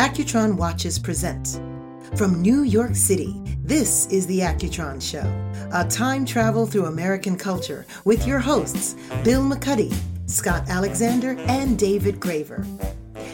Accutron Watches present. From New York City, this is The Accutron Show, a time travel through American culture with your hosts, Bill McCuddy, Scott Alexander, and David Graver.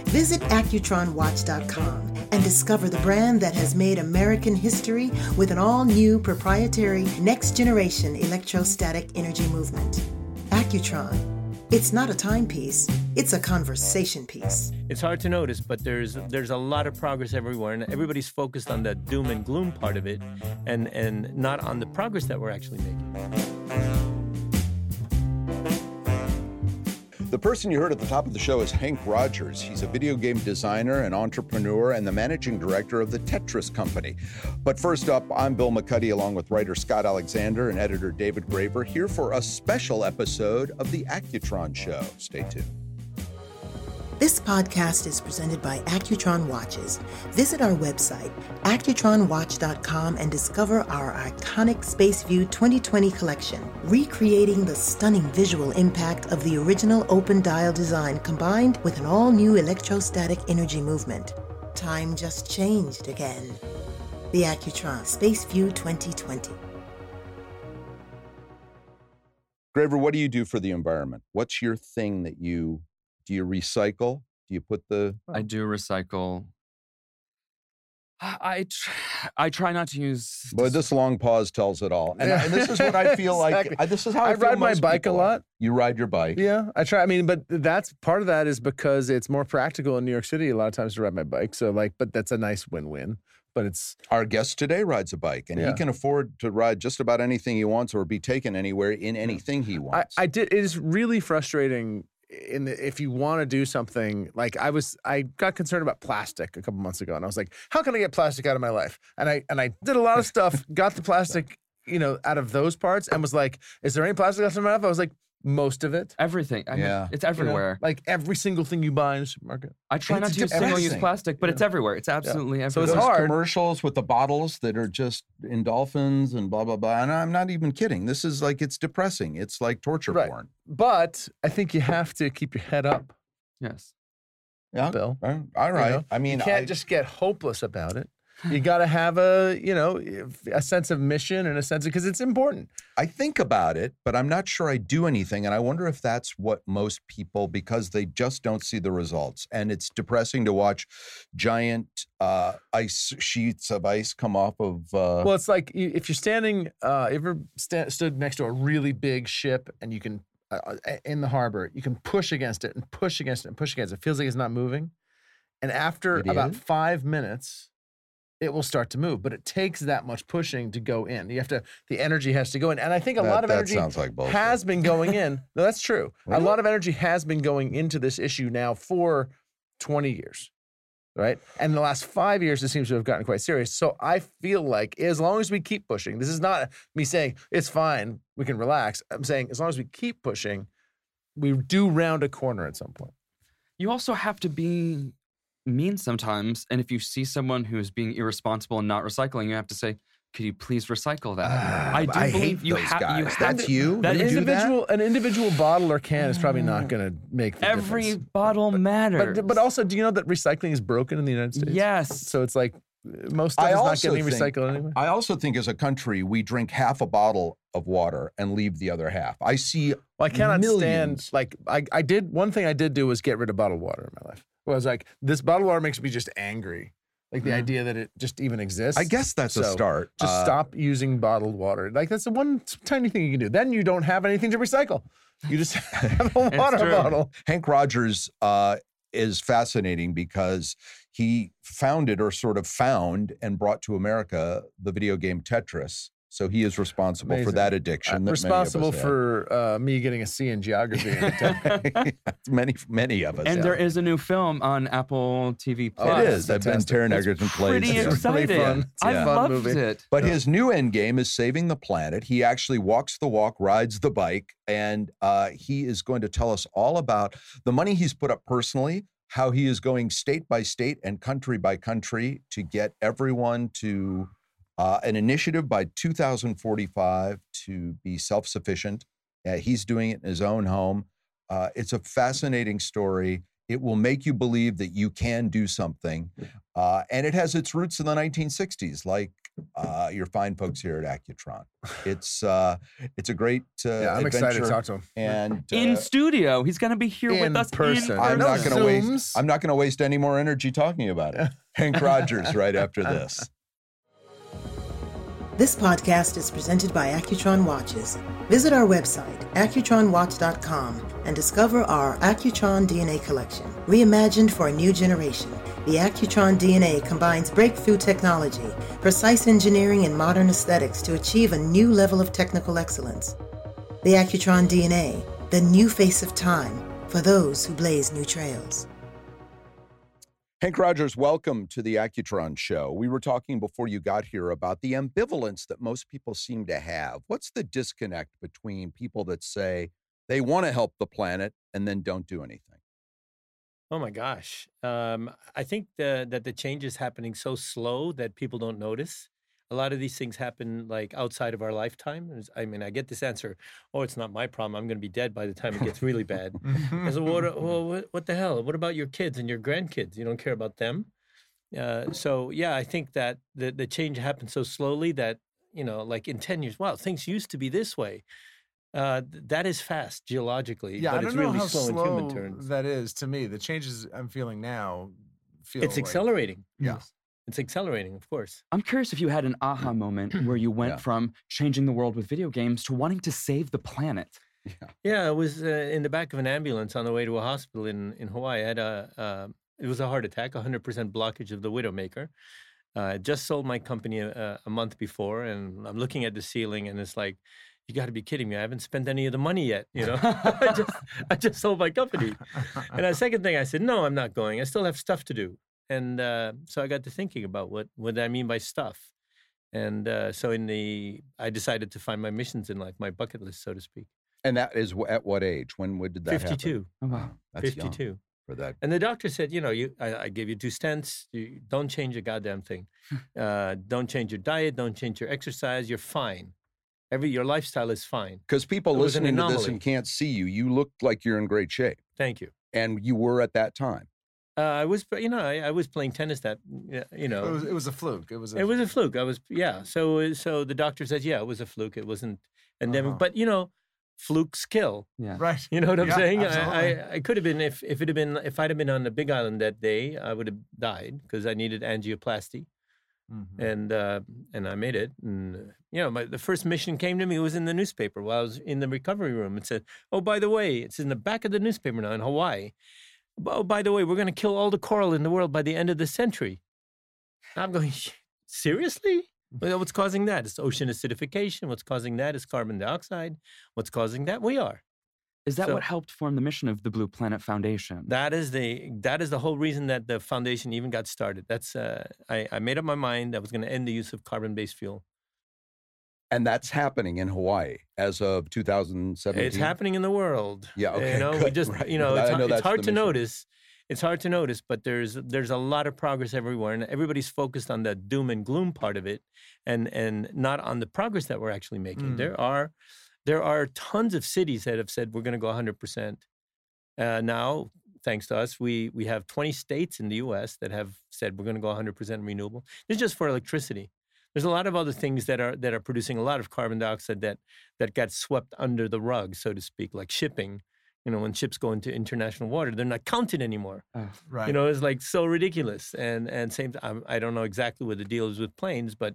Visit AccutronWatch.com and discover the brand that has made American history with an all new proprietary next generation electrostatic energy movement. Accutron. It's not a timepiece, it's a conversation piece. It's hard to notice, but there's there's a lot of progress everywhere, and everybody's focused on the doom and gloom part of it, and and not on the progress that we're actually making. The person you heard at the top of the show is Henk Rogers. He's a video game designer and entrepreneur and the managing director of the Tetris Company. But first up, I'm Bill McCuddy along with writer Scott Alexander and editor David Graver here for a special episode of The Accutron Show. Stay tuned. This podcast is presented by Accutron Watches. Visit our website, accutronwatch.com, and discover our iconic SpaceView 2020 collection, recreating the stunning visual impact of the original open dial design combined with an all new electrostatic energy movement. Time just changed again. The Accutron SpaceView 2020. Graver, what do you do for the environment? What's your thing that you do you recycle? Do you put the I do recycle. I tr- I try not to use. Boy, this long pause tells it all. And, Yeah. and this is what I feel like. I, this is how I, I ride my bike a people are. lot. You ride your bike. Yeah, I try. I mean, but that's part of that is because it's more practical in New York City a lot of times to ride my bike. So like, but that's a nice win-win. But it's Our guest today rides a bike, and he can afford to ride just about anything he wants or be taken anywhere in anything he I, wants. I did. It is really frustrating. In the, if you want to do something like I was, I got concerned about plastic a couple months ago, and I was like, "How can I get plastic out of my life?" And I and I did a lot of stuff, got the plastic, you know, out of those parts, and was like, "Is there any plastic left in my life?" I was like, "Most of it." Everything. I mean, Yeah. it's you know? everywhere. like every single thing you buy in the supermarket. I try not It's to use single-use plastic, but it's everywhere. It's absolutely So everywhere. it's Those hard. commercials with the bottles that are just endorphins and blah blah blah. And I'm not even kidding. This is like it's depressing. It's like torture Right. porn. But I think you have to keep your head up, Yes. Yeah. Bill. All right. know, I mean, you can't I- just get hopeless about it. You got to have a, you know, a sense of mission and a sense of because it's important. I think about it, but I'm not sure I do anything. And I wonder if that's what most people, because they just don't see the results. And it's depressing to watch giant uh, ice sheets of ice come off of. Uh, Well, it's like if you're standing, uh, ever sta- stood next to a really big ship and you can uh, uh, in the harbor, you can push against it and push against it and push against it. It feels like it's not moving, and after about five minutes. It will start to move, but it takes that much pushing to go in. You have to, the energy has to go in. And I think a that, lot of energy sounds like has been going in. No, that's true. Really? A lot of energy has been going into this issue now for 20 years, right? And in the last five years, it seems to have gotten quite serious. So I feel like as long as we keep pushing, this is not me saying it's fine, we can relax. I'm saying as long as we keep pushing, we do round a corner at some point. You also have to be mean sometimes, and if you see someone who is being irresponsible and not recycling, you have to say, "Could you please recycle that?" Ah, I do I believe hate you, those ha- you have That's to- you? That You do that? individual, an individual bottle or can is probably not going to make the every difference. bottle matters. But, but also, do you know that recycling is broken in the United States? yes. So it's like uh, most stuff I is not getting think- recycled anyway. I also think as a country, we drink half a bottle of water and leave the other half. I see Well, I cannot millions. stand like I, I did one thing I did do was get rid of bottled water in my life. Where I was like, this bottled water makes me just angry. Like the Mhm. idea that it just even exists. I guess that's a So, start. Just Uh, stop using bottled water. Like that's the one tiny thing you can do. Then you don't have anything to recycle. You just have a water true. bottle. Henk Rogers uh, is fascinating because he founded or sort of found and brought to America the video game Tetris. So he is responsible for that addiction. I'm that responsible many of us for uh, me getting a C in geography. in many, many of us. and have. there is a new film on Apple TV Oh, Plus. it is. I've been fantastic. Taron It's Egerton plays. Pretty it. really excited. fun. It's I a fun loved movie. it. But his new end game is saving the planet. He actually walks the walk, rides the bike, and uh, he is going to tell us all about the money he's put up personally, how he is going state by state and country by country to get everyone to uh, an initiative by 2045 to be self sufficient. Uh, he's doing it in his own home. Uh, it's a fascinating story. It will make you believe that you can do something. Uh, and it has its roots in the 1960s, like uh, your fine folks here at Accutron. It's uh, it's a great uh, yeah, I'm excited to talk to him. And in studio. He's going to be here in with us person. in I'm not person. going to waste. I'm not going to waste any more energy talking about it. Henk Rogers, right after this. This podcast is presented by Accutron Watches. Visit our website, accutronwatch.com, and discover our Accutron DNA collection. Reimagined for a new generation, the Accutron DNA combines breakthrough technology, precise engineering, and modern aesthetics to achieve a new level of technical excellence. The Accutron DNA, the new face of time for those who blaze new trails. Henk Rogers, welcome to the Accutron Show. We were talking before you got here about the ambivalence that most people seem to have. What's the disconnect between people that say they want to help the planet and then don't do anything? Oh my gosh. Um, I think the, that the change is happening so slow that people don't notice. A lot of these things happen like outside of our lifetime. I mean, I get this answer, oh, it's not my problem. I'm going to be dead by the time it gets really bad. I said, what, well, what, what the hell? What about your kids and your grandkids? You don't care about them? Uh, so, yeah, I think that the, the change happened so slowly that, you know, like in 10 years, wow, things used to be this way. Uh, th- that is fast geologically, Yeah, but I don't it's know really how slow, slow in human terms. that is to me. The changes I'm feeling now feel It's like- accelerating. Yeah. It's accelerating, of course. I'm curious if you had an aha moment where you went Yeah. from changing the world with video games to wanting to save the planet. Yeah, yeah I was uh, in the back of an ambulance on the way to a hospital in, in Hawaii. I had a, uh, it was a heart attack, 100% blockage of the Widowmaker. Uh, I just sold my company a, a month before, and I'm looking at the ceiling, and it's like, you got to be kidding me! I haven't spent any of the money yet. You know, I just I just sold my company. And the second thing I said, no, I'm not going. I still have stuff to do. And uh, so I got to thinking about what what I mean by stuff. And uh, so in the, I decided to find my missions in life, my bucket list, so to speak. And that is at what age? When would did that happen? 52. Oh, wow. That's young 52. for that. And the doctor said, you know, you I, I gave you two stents. You don't change a goddamn thing. uh, don't change your diet. Don't change your exercise. You're fine. Every your lifestyle is fine. Because people It was an listening to this and can't see you, you look like you're in great shape, Thank you. and you were at that time. Uh, I was, you know, I, I was playing tennis. That you It know, was, it was a fluke. It was. A, it was a fluke. I was, yeah. So, so the doctor said, yeah, it was a fluke. It wasn't endemic. Uh-huh. But you know, flukes kill. Yeah. right. You know what I'm Yeah, saying? I, absolutely. I, I could have been if if it had been if I'd have been on the Big Island that day, I would have died because I needed angioplasty. Mhm. and uh, and I made it. And uh, you know, my, the first mission came to me it was in the newspaper while I was in the recovery room. It said, "Oh, by the way, it's in the back of the newspaper now in Hawaii. Oh, by the way, we're going to kill all the coral in the world by the end of the century." I'm going, seriously? What's causing that? It's ocean acidification. What's causing that is carbon dioxide. What's causing that? We are. Is that So- what helped form the mission of the Blue Planet Foundation? That is the that is the whole reason that the foundation even got started. That's uh, I, I made up my mind I was going to end the use of carbon-based fuel. And that's happening in Hawaii as of 2017. It's happening in the world. Yeah, okay, You know, we just right. you know, it's, know it's hard to mission. notice. It's hard to notice, but there's there's a lot of progress everywhere, and everybody's focused on the doom and gloom part of it, and and not on the progress that we're actually making. Mm. There are there are tons of cities that have said we're going to go 100 percent. Uh, now, thanks to us, we we have 20 states in the U.S. that have said we're going to go 100 percent renewable. This is just for electricity. There's a lot of other things that are that are producing a lot of carbon dioxide that that got swept under the rug, so to speak, like shipping. You know, when ships go into international water, they're not counted anymore. right. You know, it's like so ridiculous. And and same, I'm, I don't know exactly what the deal is with planes, but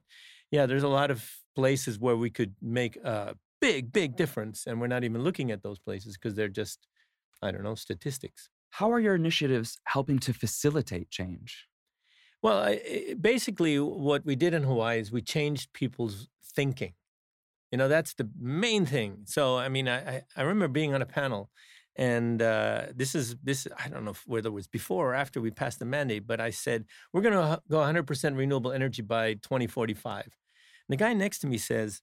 yeah, there's a lot of places where we could make a big, big difference, and we're not even looking at those places because they're just, I don't know, statistics. How are your initiatives helping to facilitate change? Well, I, basically, what we did in Hawaii is we changed people's thinking. You know, that's the main thing. So, I mean, I, I, I remember being on a panel, and uh, this is this. I don't know whether it was before or after we passed the mandate, but I said we're going to go 100% renewable energy by 2045. And the guy next to me says,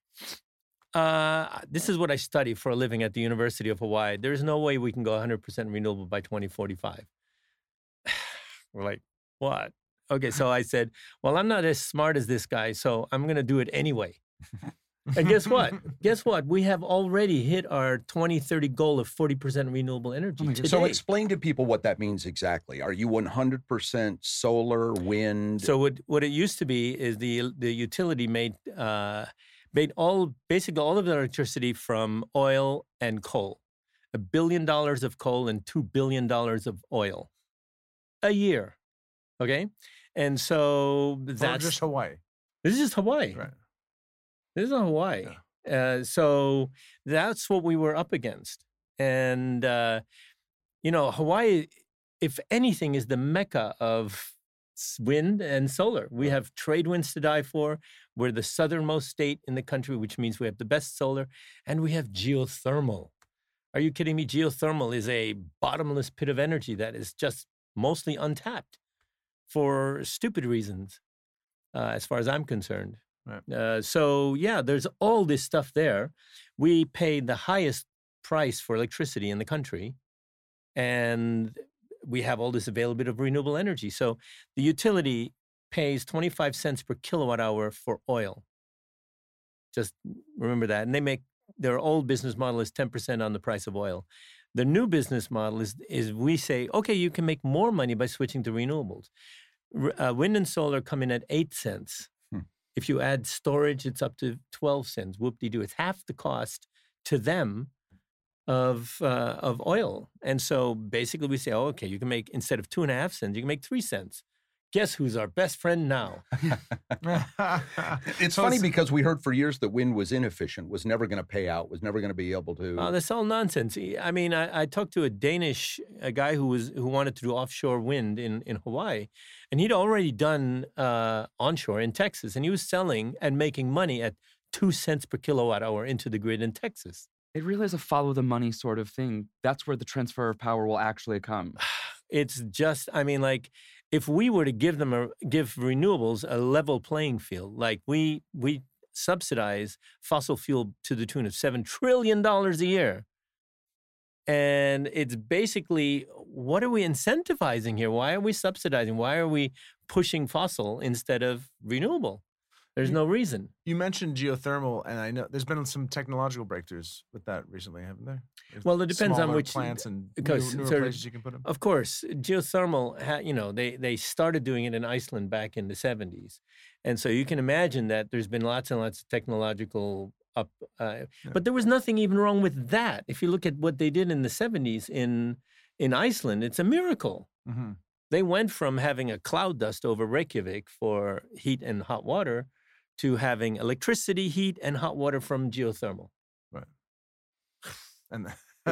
uh, "This is what I study for a living at the University of Hawaii. There's no way we can go 100% renewable by 2045." We're like, "What?" Okay, so I said, Well, I'm not as smart as this guy, so I'm going to do it anyway. And guess what? guess what? We have already hit our 2030 goal of 40% renewable energy. today. So explain to people what that means exactly. Are you 100% solar, wind? So what what it used to be is the the utility made uh, made all basically all of the electricity from oil and coal, a billion dollars of coal and two billion dollars of oil, a year. Okay, and so Or that's just Hawaii. this is just Hawaii. Right. This is Hawaii. Uh, so that's what we were up against. And, uh, you know, Hawaii, if anything, is the mecca of wind and solar. We have trade winds to die for. We're the southernmost state in the country, which means we have the best solar, and we have geothermal. Are you kidding me? Geothermal is a bottomless pit of energy that is just mostly untapped for stupid reasons, uh, as far as I'm concerned. Right. Uh, so yeah, there's all this stuff there. We pay the highest price for electricity in the country, and we have all this availability of renewable energy. So the utility pays 25 cents per kilowatt hour for oil. Just remember that, and they make their old business model is 10% on the price of oil. The new business model is is we say, okay, you can make more money by switching to renewables. R- uh, wind and solar come in at eight cents. Hmm. If you add storage, it's up to 12 cents. Whoop de doo. It's half the cost to them of uh, of oil. And so basically, we say, oh, okay, you can make instead of two and a half cents, you can make three cents. Guess who's our best friend now? it's So funny it's- because we heard for years that wind was inefficient, was never going to pay out, was never going to be able to. Oh, that's all nonsense. I mean, I, I talked to a Danish a guy who was who wanted to do offshore wind in, in Hawaii, and he'd already done uh, onshore in Texas, and he was selling and making money at two cents per kilowatt hour into the grid in Texas. It really is a follow the money sort of thing. That's where the transfer of power will actually come. It's just, I mean, like if we were to give them a give renewables a level playing field, like we we subsidize fossil fuel to the tune of seven trillion dollars a year. And it's basically what are we incentivizing here? Why are we subsidizing? Why are we pushing fossil instead of renewable? There's no reason. You mentioned geothermal, and I know there's been some technological breakthroughs with that recently, haven't there? There's Well, it depends on which- plants and because new, newer places you can put them. Of course, geothermal, ha- you know, they, they started doing it in Iceland back in the 70s. And so you can imagine that there's been lots and lots of technological up. Uh, Yeah. But there was nothing even wrong with that. If you look at what they did in the 70s in, in Iceland, it's a miracle. hmm They went from having a cloud dust over Reykjavik for heat and hot water to having electricity, heat, and hot water from geothermal. Right. And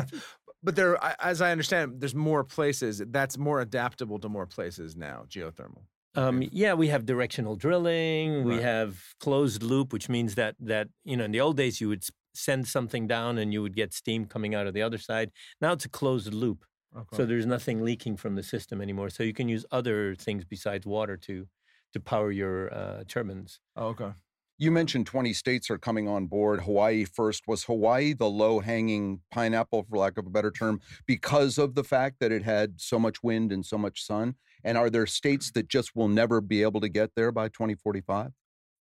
but there, as I understand, there's more places that's more adaptable to more places now. Geothermal. Um, yeah, we have directional drilling. We Right. have closed loop, which means that that you know in the old days you would send something down and you would get steam coming out of the other side. Now it's a closed loop, Okay. so there's nothing leaking from the system anymore. So you can use other things besides water to to power your uh, turbines. oh, okay. You mentioned 20 states are coming on board. Hawaii first. Was Hawaii the low hanging pineapple, for lack of a better term, because of the fact that it had so much wind and so much sun? And are there states that just will never be able to get there by 2045?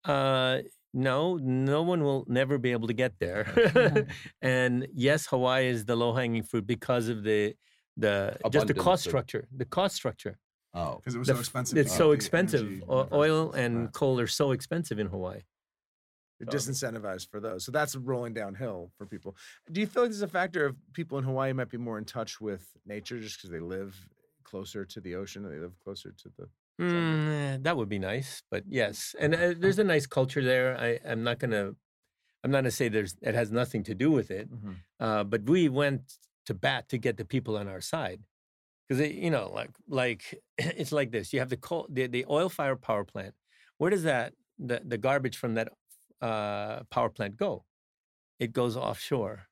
Uh, no, no one will never be able to get there. and yes, Hawaii is the low hanging fruit because of the the just the cost structure. The cost structure. Oh, because it was The so expensive. It's so expensive. O- Oil and Right. coal are so expensive in Hawaii. You're disincentivized for those, so that's rolling downhill for people. Do you feel like there's a factor of people in Hawaii might be more in touch with nature just because they live closer to the ocean, they live closer to the Mm, eh, that would be nice, but yes, and uh, there's a nice culture there. I, I'm not gonna, I'm not gonna say there's it has nothing to do with it, uh, but we went to bat to get the people on our side because you know, like like it's like this: you have the coal, the, the oil fire power plant. Where does that the the garbage from that uh, power plant go? It goes offshore,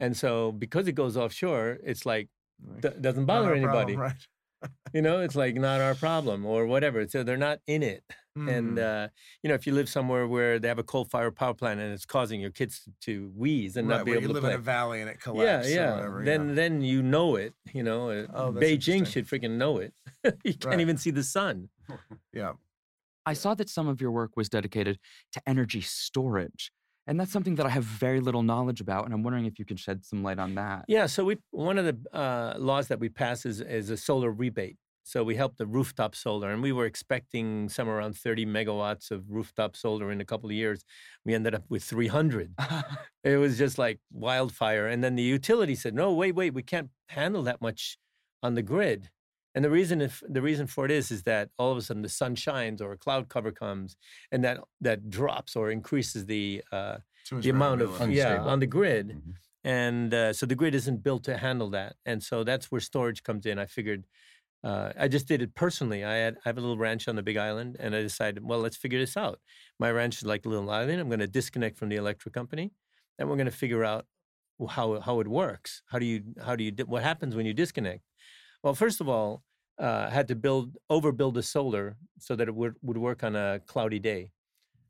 and so because it goes offshore, it's like Like, d- doesn't bother anybody. problem, right? You know, it's like not our problem or whatever. So they're not in it. And Mhm. uh, you know, if you live somewhere where they have a coal-fired power plant and it's causing your kids to wheeze and right, not be where you able live to play, in a valley and it yeah, collapses. yeah, Or whatever, then yeah. then you know it. You know, uh, Oh, Beijing should freaking know it. you can't Right. even see the sun. yeah. I saw that some of your work was dedicated to energy storage. And that's something that I have very little knowledge about, and I'm wondering if you can shed some light on that. Yeah, so we one of the uh, laws that we pass is, is a solar rebate. So we helped the rooftop solar, and we were expecting somewhere around 30 megawatts of rooftop solar in a couple of years. We ended up with 300. it was just like wildfire. And then the utility said, "No, wait, wait, we can't handle that much on the grid." And the reason if the reason for it is is that all of a sudden the sun shines or a cloud cover comes, and that that drops or increases the uh, the amount of variability. yeah on the grid Mhm. and uh, so the grid isn't built to handle that and so that's where storage comes in i figured uh, i just did it personally i had i have a little ranch on the big island and i decided well let's figure this out. My ranch is like a little island i'm going to disconnect from the electric company and we're going to figure out how how it works. How do you how do you what happens when you disconnect? Well first of all uh, I had to build overbuild the solar so that it would, would work on a cloudy day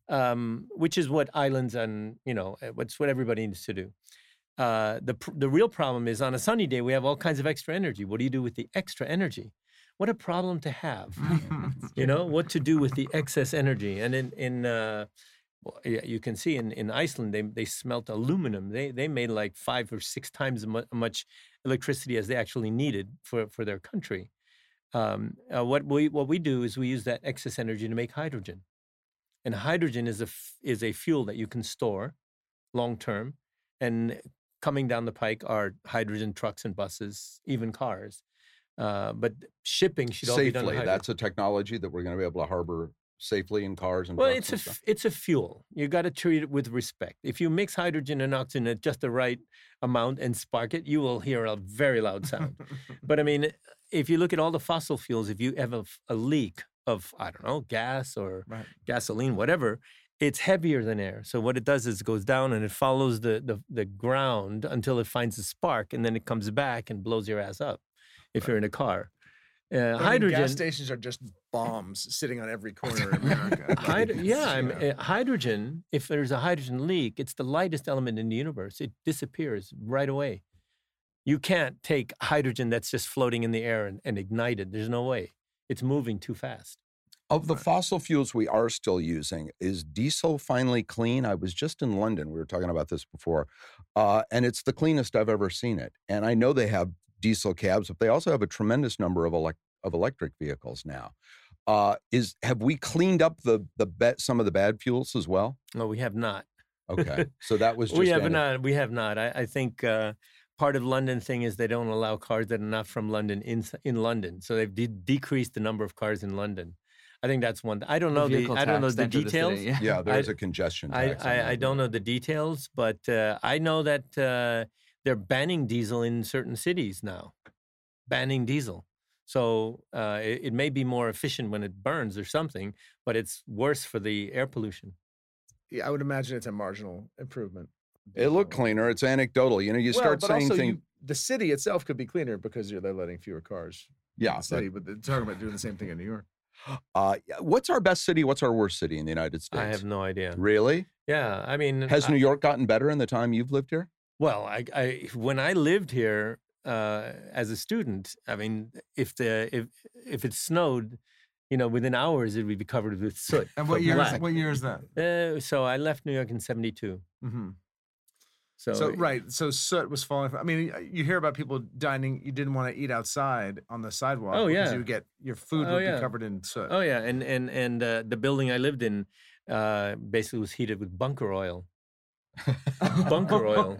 um, which is what islands and you know uh, what's what everybody needs to do. Uh, the the real problem is on a sunny day we have all kinds of extra energy. What do you do with the extra energy? What a problem to have. you know what to do with the excess energy. And in in uh, well, yeah, you can see in, in Iceland they they smelt aluminum. They they made like five or six times as mu- much electricity as they actually needed for for their country. Um, uh, what we what we do is we use that excess energy to make hydrogen and hydrogen is a f- is a fuel that you can store long term and coming down the pike are hydrogen trucks and buses even cars uh, but shipping should all be done Safely. hydrogen. That's a technology that we're going to be able to harbor safely in cars and well trucks it's a stuff. it's a fuel you got to treat it with respect if you mix hydrogen and oxygen at just the right amount and spark it you will hear a very loud sound but I mean, if you look at all the fossil fuels, if you have a leak of, I don't know, gas or Right. gasoline, whatever, it's heavier than air. So what it does is it goes down and it follows the, the, the ground until it finds a spark and then it comes back and blows your ass up if you're in a car. Uh, I mean, hydrogen. gas stations are just bombs sitting on every corner in America. Hyd- yeah, I'm, Yeah. uh, hydrogen. If there's a hydrogen leak, it's the lightest element in the universe. It disappears right away. You can't take hydrogen that's just floating in the air and, and ignite it. There's no way. It's moving too fast. Of the fossil fuels we are still using, is diesel finally clean? I was just in London. We were talking about this before, uh, and it's the cleanest I've ever seen it. And I know they have diesel cabs, but they also have a tremendous number of elec- of electric vehicles now. Uh, is have we cleaned up the the bet some of the bad fuels as well? No, we have not. Okay, so that was just we have not. We have not. I, I think uh, part of London thing is they don't allow cars that are not from London in in London. So they've de- decreased the number of cars in London. I think that's one. I don't know the. vehicle I don't know the to enter details. city, Yeah, there's I- a congestion I, tax. on I, I don't know the details, but uh, I know that uh, they're banning diesel in certain cities now, banning diesel. So uh, it, it may be more efficient when it burns or something, but it's worse for the air pollution. yeah, I would imagine it's a marginal improvement. It looked cleaner. It's anecdotal. You know, you Well, start but saying also things. you- the city itself could be cleaner because you're, they're letting fewer cars. in Yeah, the but- city, but they're talking about doing the same thing in New York. Uh, what's our best city? What's our worst city in the United States? I have no idea. Really? Yeah, I mean, Has I- New York gotten better in the time you've lived here? Well, I, I when I lived here uh, as a student, I mean, if the if if it snowed, you know, within hours it would be covered with soot. And what year? Is, what year is that? Uh, so I left New York in '72. Mm-hmm. So, So, right, so soot was falling. From, I mean, you hear about people dining. You didn't want to eat outside on the sidewalk. Oh, because yeah. you get your food Oh, would yeah. be covered in soot. Oh yeah, and and and uh, the building I lived in uh, basically was heated with bunker oil. bunker oil.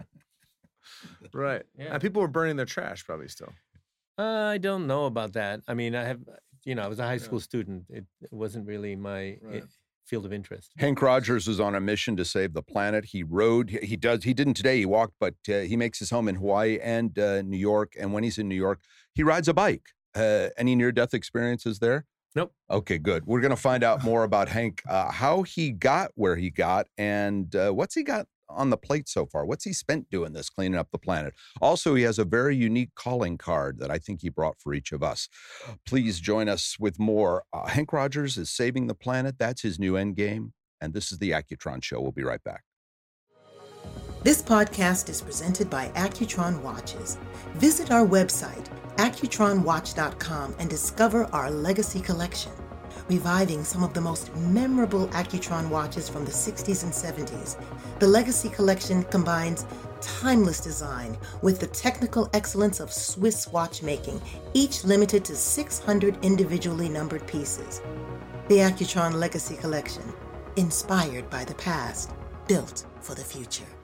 right. Yeah. And people were burning their trash probably still. Uh, I don't know about that. I mean, I have, you know, I was a high Yeah. school student. It, it wasn't really my Right. Field of interest. Henk Rogers is on a mission to save the planet. He rode, he- does, he didn't today, he walked, but uh, he makes his home in Hawaii and uh, New York. And when he's in New York, he rides a bike. Uh, any near death experiences there? Nope. Okay, good. We're going to find out more about Henk, uh, how he got where he got, and uh, what's he got on the plate so far. What's he spent doing this, cleaning up the planet? Also, he has a very unique calling card that I think he brought for each of us. Please join us with more. Uh, Henk Rogers is saving the planet. That's his new end game. And this is the Accutron Show. We'll be right back. This podcast is presented by Accutron Watches. Visit our website, accutronwatch.com, and discover our legacy collection. Reviving some of the most memorable Accutron watches from the 60s and 70s. The Legacy Collection combines timeless design with the technical excellence of Swiss watchmaking, each limited to 600 individually numbered pieces. The Accutron Legacy Collection, inspired by the past, built for the future.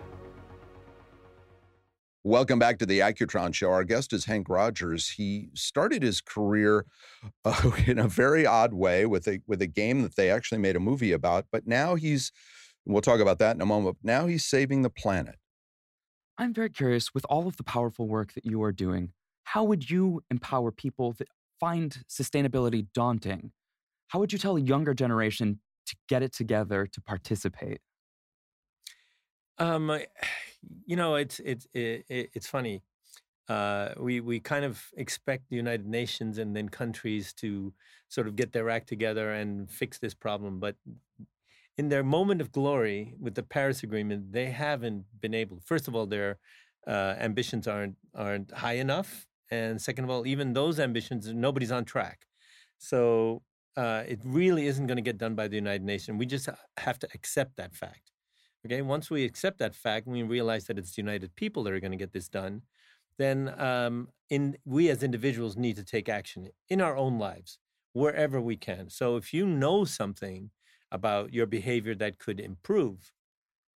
Welcome back to the Accutron Show. Our guest is Henk Rogers. He started his career uh, in a very odd way with a with a game that they actually made a movie about. But now he's, we'll talk about that in a moment. Now he's saving the planet. I'm very curious with all of the powerful work that you are doing, how would you empower people that find sustainability daunting? How would you tell a younger generation to get it together to participate? Um, you know, it's it's it, it's funny. Uh, we we kind of expect the United Nations and then countries to sort of get their act together and fix this problem, but in their moment of glory with the Paris Agreement, they haven't been able. First of all, their uh, ambitions aren't aren't high enough, and second of all, even those ambitions, nobody's on track. So uh, it really isn't going to get done by the United Nations. We just have to accept that fact. Okay, once we accept that fact, and we realize that it's the United People that are going to get this done. Then, um, in we as individuals need to take action in our own lives wherever we can. So, if you know something about your behavior that could improve,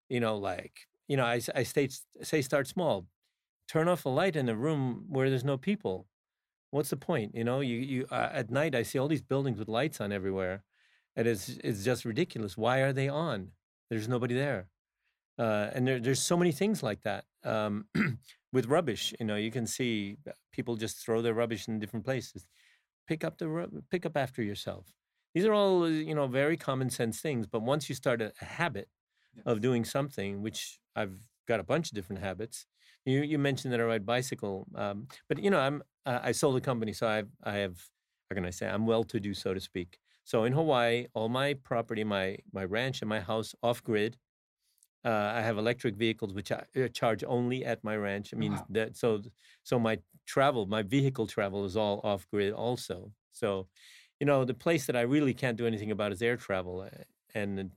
you know, like you know, I, I state, say start small, turn off a light in a room where there's no people. What's the point? You know, you you uh, at night I see all these buildings with lights on everywhere, and it's it's just ridiculous. Why are they on? There's nobody there. Uh, and there, there's so many things like that. Um, with rubbish, you know, you can see people just throw their rubbish in different places. Pick up the pick up after yourself. These are all uh, you know very common sense things. But once you start a, a habit yes. of doing something, which I've got a bunch of different habits. You you mentioned that I ride bicycle, um, but you know I'm uh, I sold a company, so I've I have how can I say I'm well to do, so to speak. So in Hawaii, all my property, my my ranch and my house off grid uh, I have electric vehicles which I uh, charge only at my ranch. I mean wow. that so so my travel, my vehicle travel is all off grid also. So, you know, the place that I really can't do anything about is air travel. Uh, and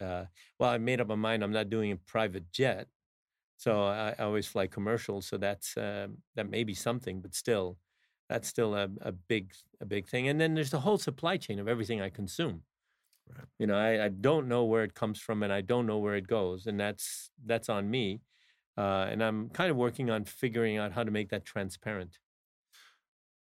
uh, well, I made up my mind I'm not doing a private jet, so I, I always fly commercial. So that's uh, that may be something, but still, that's still a, a big a big thing. And then there's the whole supply chain of everything I consume. Right. You know, I, I don't know where it comes from and I don't know where it goes, and that's that's on me. Uh, and I'm kind of working on figuring out how to make that transparent.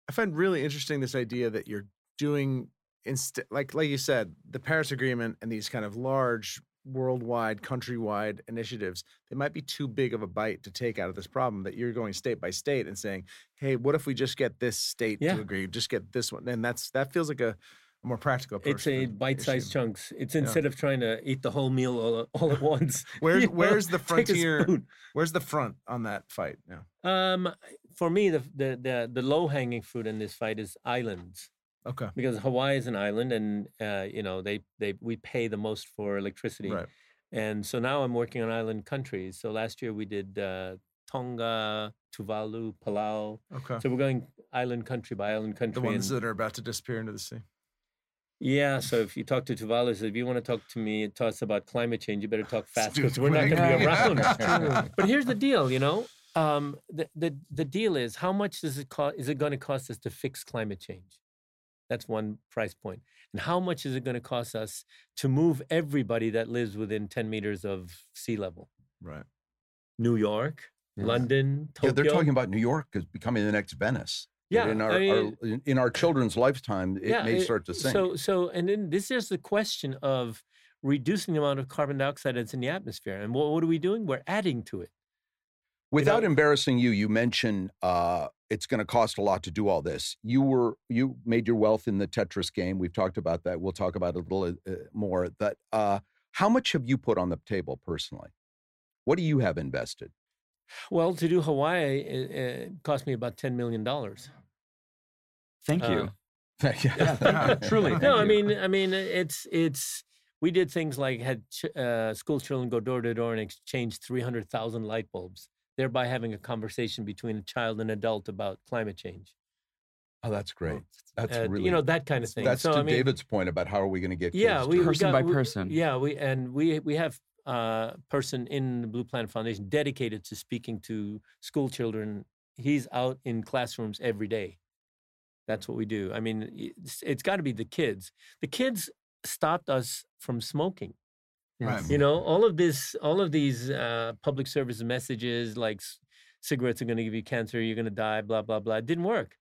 I find really interesting this idea that you're doing inst- like like you said, the Paris Agreement and these kind of large worldwide, countrywide initiatives, they might be too big of a bite to take out of this problem. That you're going state by state and saying, "Hey, what if we just get this state yeah. to agree? Just get this one." And that's that feels like a a more practical. It's a bite-sized chunks. It's instead yeah. of trying to eat the whole meal all, all at once. where's where's the frontier? Where's the front on that fight? Yeah. Um, for me, the the the, the low-hanging fruit in this fight is islands. Okay. Because Hawaii is an island, and uh, you know they they we pay the most for electricity. Right. And so now I'm working on island countries. So last year we did uh, Tonga, Tuvalu, Palau. Okay. So we're going island country by island country. The ones and, that are about to disappear into the sea. Yeah, so if you talk to Tuvalu, if you want to talk to me and talk about climate change, you better talk fast because we're not going to be around. but here's the deal, you know, um, the, the the deal is how much does it cost? Is it going to cost us to fix climate change? That's one price point. And how much is it going to cost us to move everybody that lives within 10 meters of sea level? Right. New York, London, Tokyo. Yeah, they're talking about New York as becoming the next Venice. Yeah, in our, I mean, our, in our children's lifetime, it yeah, may start to sink. So, so, and then this is the question of reducing the amount of carbon dioxide that's in the atmosphere. And what, what are we doing? We're adding to it. Without you know? embarrassing you, you mentioned uh, it's going to cost a lot to do all this. You were you made your wealth in the Tetris game. We've talked about that. We'll talk about it a little uh, more. That uh, how much have you put on the table personally? What do you have invested? Well, to do Hawaii, it, it cost me about ten million dollars. Thank you. Uh, yeah, truly. No, I mean, I mean, it's it's. We did things like had ch- uh, school children go door to door and exchange three hundred thousand light bulbs, thereby having a conversation between a child and adult about climate change. Oh, that's great. That's uh, really you know that kind of thing. That's so to I mean, David's point about how are we going to get yeah, we, to- we Person got- by we- person. Yeah, we and we we have a person in the Blue Planet Foundation dedicated to speaking to school children. He's out in classrooms every day. That's what we do. I mean, it's, it's got to be the kids. The kids stopped us from smoking. Right. You know, all of this, all of these uh, public service messages like cigarettes are going to give you cancer, you're going to die, blah blah blah. It didn't work.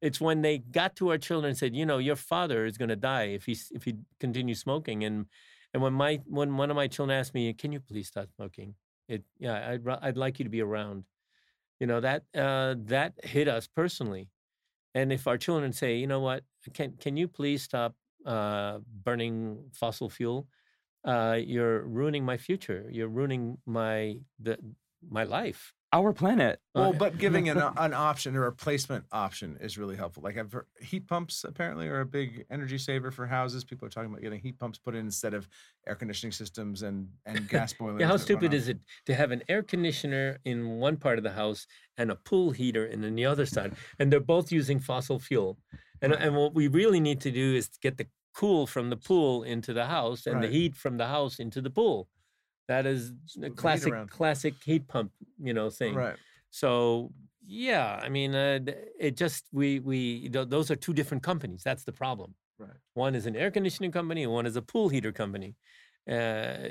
It's when they got to our children and said, you know, your father is going to die if he if he continues smoking. And and when my when one of my children asked me, can you please stop smoking? It yeah, I'd I'd like you to be around. You know that uh, that hit us personally. And if our children say, you know what, can can you please stop uh, burning fossil fuel? Uh, you're ruining my future. You're ruining my the my life. Our planet. Well, but giving an, an option, a replacement option, is really helpful. Like I've heard, heat pumps apparently are a big energy saver for houses. People are talking about getting heat pumps put in instead of air conditioning systems and and gas boilers. Yeah, how stupid is it to have an air conditioner in one part of the house and a pool heater in the other side, and they're both using fossil fuel? And and what we really need to do is get the cool from the pool into the house and the heat from the house into the pool. That is a classic classic heat pump, you know, thing. Right. So yeah, I mean, uh, it just we we th- those are two different companies. That's the problem. Right. One is an air conditioning company, and one is a pool heater company. Uh,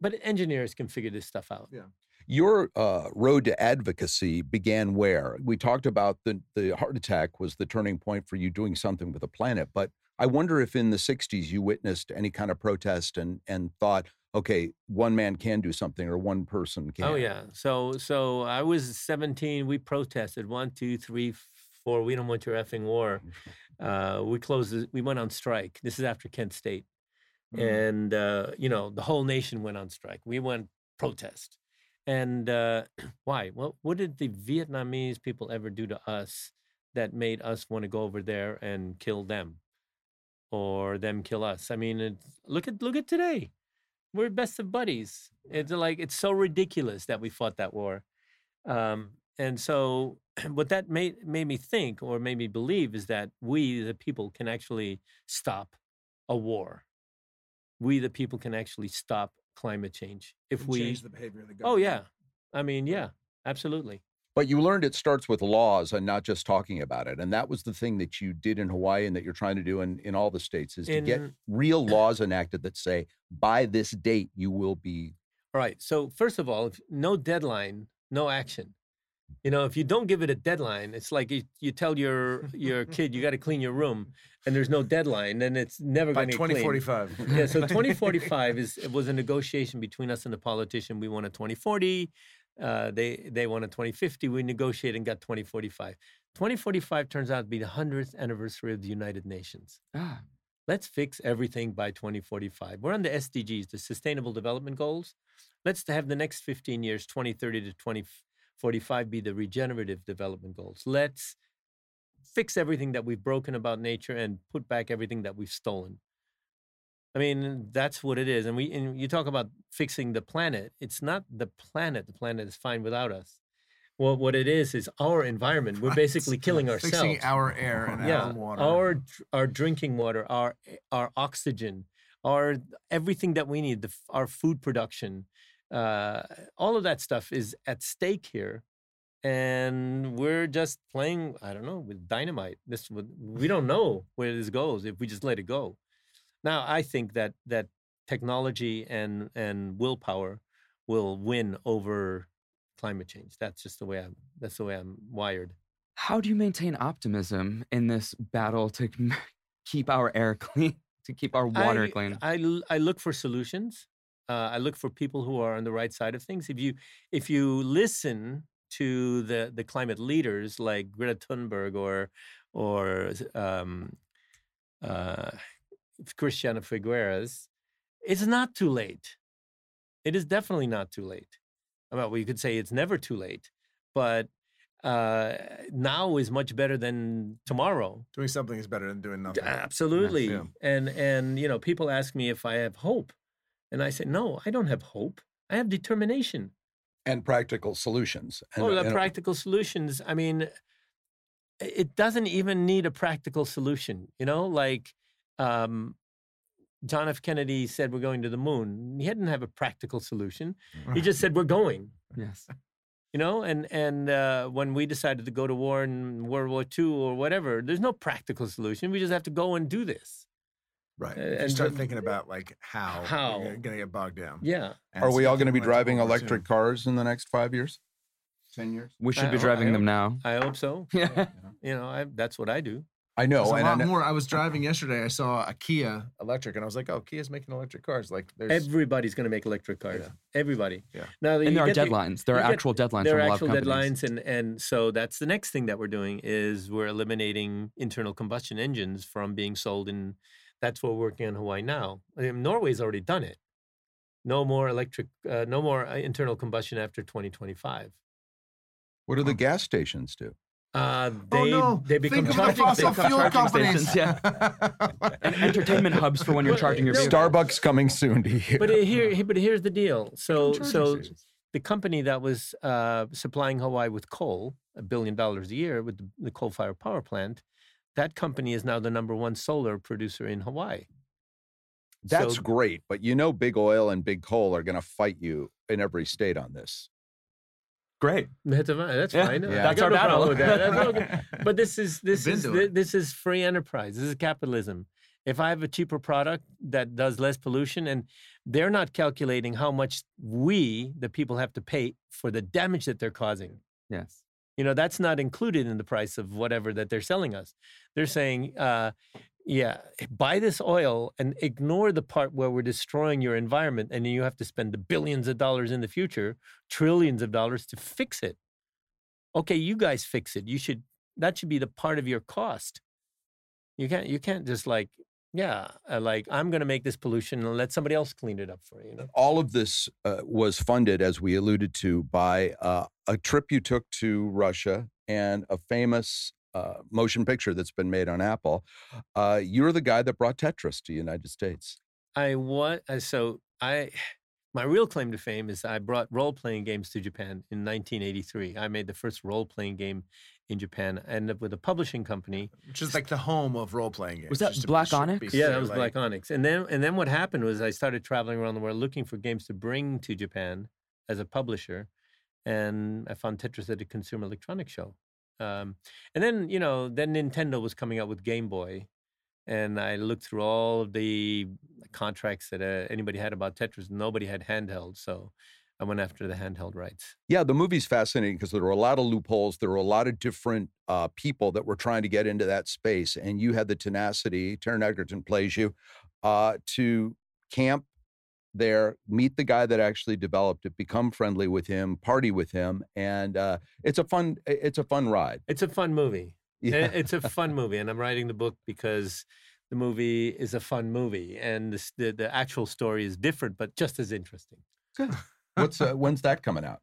but engineers can figure this stuff out. Yeah. Your uh, road to advocacy began where? We talked about the the heart attack was the turning point for you doing something with the planet, but I wonder if in the '60s you witnessed any kind of protest and and thought, okay, one man can do something or one person can. Oh yeah. So so I was 17. We protested one, two, three, four. We don't want your effing war. Uh, we closed. the- We went on strike. This is after Kent State, Mm. and uh, you know the whole nation went on strike. We went protest, and uh, why? Well, what did the Vietnamese people ever do to us that made us want to go over there and kill them, or them kill us? I mean, it's, look at look at today we're best of buddies. It's like it's so ridiculous that we fought that war, um, and so what that made made me think or made me believe is that we, the people, can actually stop a war. We, the people, can actually stop climate change if we. change the behavior of the government. oh yeah, I mean yeah, absolutely. But you learned it starts with laws and not just talking about it. And that was the thing that you did in Hawaii and that you're trying to do in, in all the states is to get real laws enacted that say by this date you will be All right. So first of all, if no deadline, no action. You know, if you don't give it a deadline, it's like you, you tell your your kid you got to clean your room, and there's no deadline, then it's never going to get cleaned. 2045. Yeah. So 2045 is it was a negotiation between us and the politician. We wanted 2040. Uh, they they wanted 2050. We negotiated and got 2045. 2045 turns out to be the hundredth anniversary of the United Nations. Ah, Let's fix everything by 2045. We're on the SDGs, the Sustainable Development Goals. Let's have the next 15 years, 2030 to 2045, be the Regenerative Development Goals. Let's fix everything that we've broken about nature and put back everything that we've stolen. I mean, that's what it is. And we and you talk about fixing the planet. It's not the planet. The planet is fine without us. Well, what it is is our environment. We're basically killing ourselves Fixing our air and yeah, our water. our our drinking water, our our oxygen, our everything that we need, the, our food production, uh, all of that stuff is at stake here, and we're just playing. I don't know with dynamite. This we don't know where this goes if we just let it go. Now, I think that that technology and and willpower will win over climate change. That's just the way I'm. That's the way I'm wired. how do you maintain optimism in this battle to keep our air clean, to keep our water I, clean? I, I look for solutions. Uh, I look for people who are on the right side of things. If you if you listen to the the climate leaders like Greta Thunberg or or um, uh, Christiana Figueres, it's not too late. It is definitely not too late. Well, you could say it's never too late, but uh, now is much better than tomorrow. Doing something is better than doing nothing. Absolutely. Yeah. And and you know, people ask me if I have hope. And I say, no, I don't have hope. I have determination. and practical solutions. And, oh, the and- practical solutions. I mean, it doesn't even need a practical solution. You know, like um, John F. Kennedy said, "We're going to the moon." He didn't have a practical solution. He just said, "We're going." Yes. You know, and and uh, when we decided to go to war in World War II or whatever, there's no practical solution. We just have to go and do this. Right. Uh, If you and start the- thinking about like how, How. you're going to get bogged down. Yeah. And Are we all going to be driving World War II. electric cars in the next five years? 10 years? We should I- be I driving them hope- now. I hope so. Yeah. You know, I, that's what I do. I know. There's a and I lot know- more. I was driving yesterday. I saw a Kia electric, and I was like, "Oh, Kia's making electric cars." Like, there's Everybody's going to make electric cars. Yeah. Everybody. Yeah. Now, And there are get the- deadlines. There are you get- actual deadlines there from are a lot actual of companies. deadlines and and so that's the next thing that we're doing is we're eliminating internal combustion engines from being sold and that's what we're working on hawaii now I mean, norway's already done it no more electric uh, no more uh, internal combustion after 2025 what do the gas stations do? Uh, Oh they no! they become Think of the fossil become fuel charging companies. stations. yeah. And entertainment hubs for when you're Well, charging your vehicle. Starbucks coming soon to you. but uh, here here- but here's the deal so so stations. the company that was uh, supplying Hawaii with coal, a billion dollars a year with the, the coal fired power plant, that company is now the number one solar producer in Hawaii. That's So- great, but you know, big oil and big coal are going to fight you in every state on this. Great. That's, fine. that's Yeah, fine. I that's our no battle. with that. That's okay. But this is this is to this is free enterprise. This is capitalism. If I have a cheaper product that does less pollution, and they're not calculating how much we, the people, have to pay for the damage that they're causing. Yes. You know, that's not included in the price of whatever that they're selling us. They're saying, uh, yeah, buy this oil and ignore the part where we're destroying your environment, and you have to spend the billions of dollars in the future, trillions of dollars to fix it. Okay, you guys fix it. You should that should be the part of your cost. You can't you can't just like yeah, uh, like I'm going to make this pollution and let somebody else clean it up for you. you know? All of this uh, was funded, as we alluded to, by uh, a trip you took to Russia and a famous uh, motion picture that's been made on Apple. Uh, you're the guy that brought Tetris to the United States. I what so I my real claim to fame is I brought role playing games to Japan in 1983. I made the first role playing game in Japan. I ended up with a publishing company. which is like the home of role playing games. Was that just to be Black Onyx? be Yeah, that was like- Black Onyx. And then and then what happened was I started traveling around the world looking for games to bring to Japan as a publisher, and I found Tetris at a Consumer Electronics Show. Um, and then you know then Nintendo was coming out with Game Boy, and I looked through all the contracts that uh, anybody had about Tetris. Nobody had handheld, so I went after the handheld rights. Yeah, the movie's fascinating because there were a lot of loopholes. There were a lot of different uh, people that were trying to get into that space, and you had the tenacity. Taron Egerton plays you uh, to camp there, meet the guy that actually developed it, become friendly with him, party with him, and uh, it's a fun. It's a fun ride. It's a fun movie. Yeah. It's a fun movie, and I'm writing the book because the movie is a fun movie, and the the, the actual story is different, but just as interesting. What's uh, when's that coming out?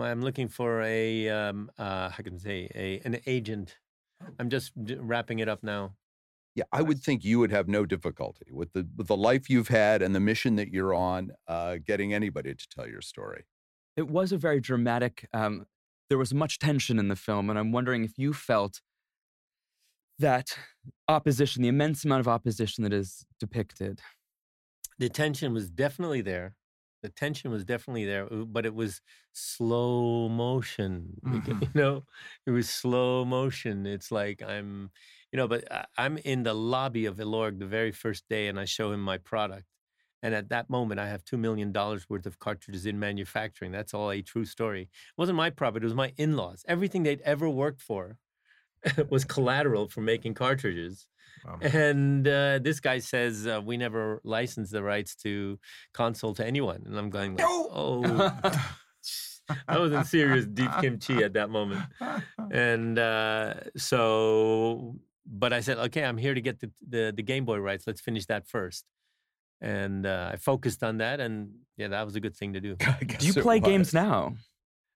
I'm looking for a um, uh, how can I say a an agent. I'm just d- wrapping it up now. Yeah, I would think you would have no difficulty with the with the life you've had and the mission that you're on, uh, getting anybody to tell your story. It was a very dramatic. Um, there was much tension in the film, and I'm wondering if you felt that opposition, the immense amount of opposition that is depicted. The tension was definitely there. The tension was definitely there, uh, but it was slow motion. You Mhm. know, it was slow motion. It's like I'm, you know, but I- I'm in the lobby of Elorg the very first day, and I show him my product. And at that moment, I have two million dollars worth of cartridges in manufacturing. That's all a true story. It wasn't my profit; it was my in-laws. Everything they'd ever worked for was collateral for making cartridges. Wow. And uh, this guy says uh, we never licensed the rights to console to anyone, and I'm going, like, oh, I was in serious deep kimchi at that moment. And uh, so, but I said, okay, I'm here to get the, the the Game Boy rights. Let's finish that first. And uh, I focused on that, and yeah, that was a good thing to do. Do you play games now?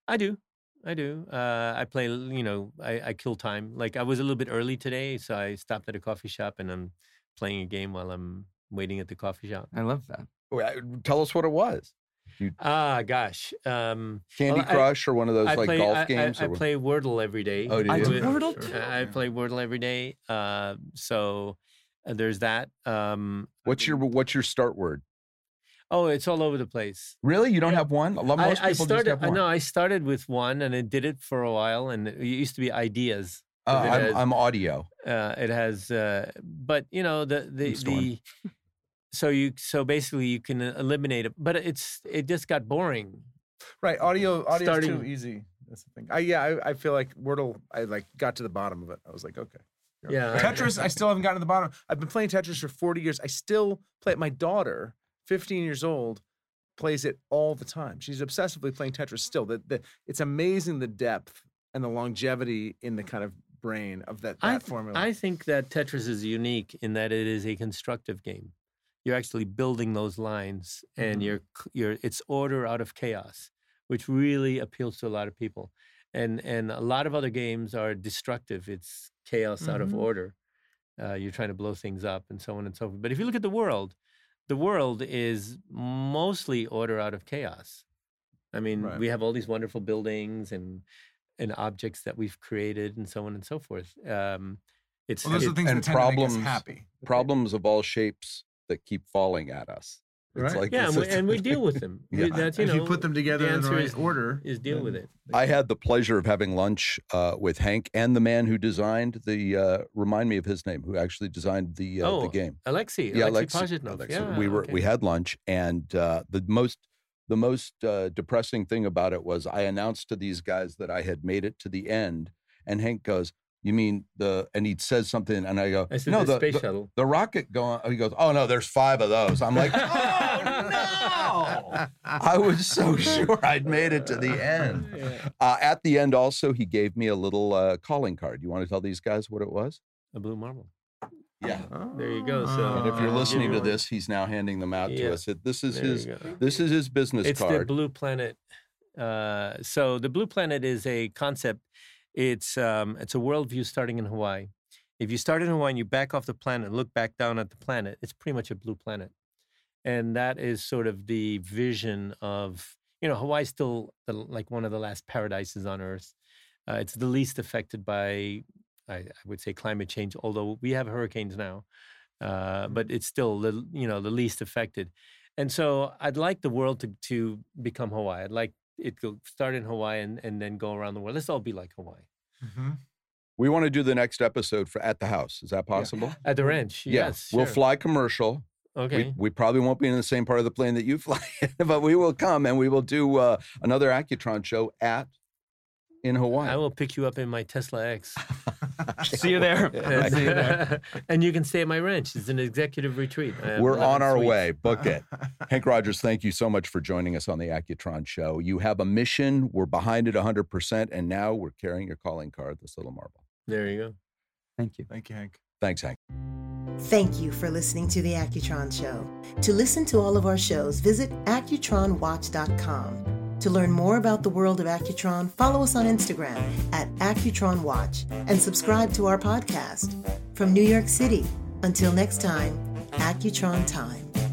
I do. I do. Uh, I play, you know, I, I kill time. Like I was a little bit early today, so I stopped at a coffee shop and I'm playing a game while I'm waiting at the coffee shop. I love that. Well, Tell us what it was. Ah, gosh. Um, Candy well, I- Crush or one of those I like play, golf I, I- games? I, or play Wordle every day. Oh, do I you? do with- Wordle too. I I play Wordle every day. Uh, so uh, there's that. Um, What's your What's your start word? Oh, it's all over the place. Really, you don't Yeah. have one? A lot- I, Most I people started. just have one. know. I started with one, and it did it for a while, and it used to be ideas. Uh, I'm, has- I'm audio. Uh, it has, uh, but you know the the the. So you so basically you can eliminate it, but it's it just got boring. Right, audio audio is too easy. That's the thing. I yeah, I, I feel like Wordle. I like got to the bottom of it. I was like, okay. Yeah. Tetris. I still haven't gotten to the bottom. I've been playing Tetris for 40 years. I still play it. My daughter, 15 years old, plays it all the time. She's obsessively playing Tetris still. The, the, it's amazing the depth and the longevity in the kind of brain of that, that I, th- formula. I think that Tetris is unique in that it is a constructive game. You're actually building those lines, and Mhm. you're you're it's order out of chaos, which really appeals to a lot of people. And and a lot of other games are destructive. It's chaos out of Mhm. order. Uh, you're trying to blow things up and so on and so forth. But if you look at the world, the world is mostly order out of chaos. I mean, Right. we have all these wonderful buildings and and objects that we've created and so on and so forth. Um, it's well, those are it- the things and that tend to make problems- us happy. Problems of all shapes that keep falling at us. It's Right. like yeah, and we, and we deal with them. We- Yeah. That's, you if know, you put them together the in the answer right is, order, is deal with it. I had the pleasure of having lunch uh, with Henk and the man who designed the. Uh, remind me of his name. Who actually designed the uh, the Oh, game? Alexei, yeah, Alexei Alexei- Pajitnov. Alexei. Yeah, we were we had lunch, and uh, the most the most uh, depressing thing about it was I announced to these guys that I had made it to the end, and Henk goes, "You mean the?" And he says something, and I go, I said "No, the the, space the, shuttle. the rocket going." He goes, "Oh no, there's five of those." I'm like, "Oh no!" I was so sure I'd made it to the end. Yeah. Uh, at the end, also, he gave me a little uh, calling card. You want to tell these guys what it was? A blue marble. Yeah. There you go. So And if you're listening to this, he's now handing them out to us. It- This is There his. go. This is his business it's the card. blue planet. Uh, so the blue planet is a concept. It's um, it's a worldview starting in Hawaii. If you start in Hawaii and you back off the planet and look back down at the planet, it's pretty much a blue planet, and that is sort of the vision of you know Hawaii's still the, like one of the last paradises on Earth. Uh, it's the least affected by I, I would say climate change, although we have hurricanes now, uh, but it's still the you know the least affected. And so I'd like the world to, to become Hawaii. I'd like it to start in Hawaii and, and then go around the world. Let's all be like Hawaii. Mhm. we want to do the next episode for at the house. Is that possible? At the ranch, Yeah. yes. We'll sure. fly commercial. Okay. We, we probably won't be in the same part of the plane that you fly in, but we will come and we will do uh, another Accutron show at in Hawaii. I will pick you up in my Tesla X. See you there. And, See you there. and you can stay at my ranch. It's an executive retreat. We're on our suites. way. Book it. Henk Rogers, thank you so much for joining us on the Accutron show. You have a mission. We're behind it 100%. And now we're carrying your calling card, this little marble. There you go. Thank you. Thank you, Henk. Thanks, Henk. Thank you for listening to The Accutron Show. To listen to all of our shows, visit AccutronWatch.com. To learn more about the world of Accutron, follow us on Instagram at Accutron Watch and subscribe to our podcast. From New York City, until next time, Accutron Time.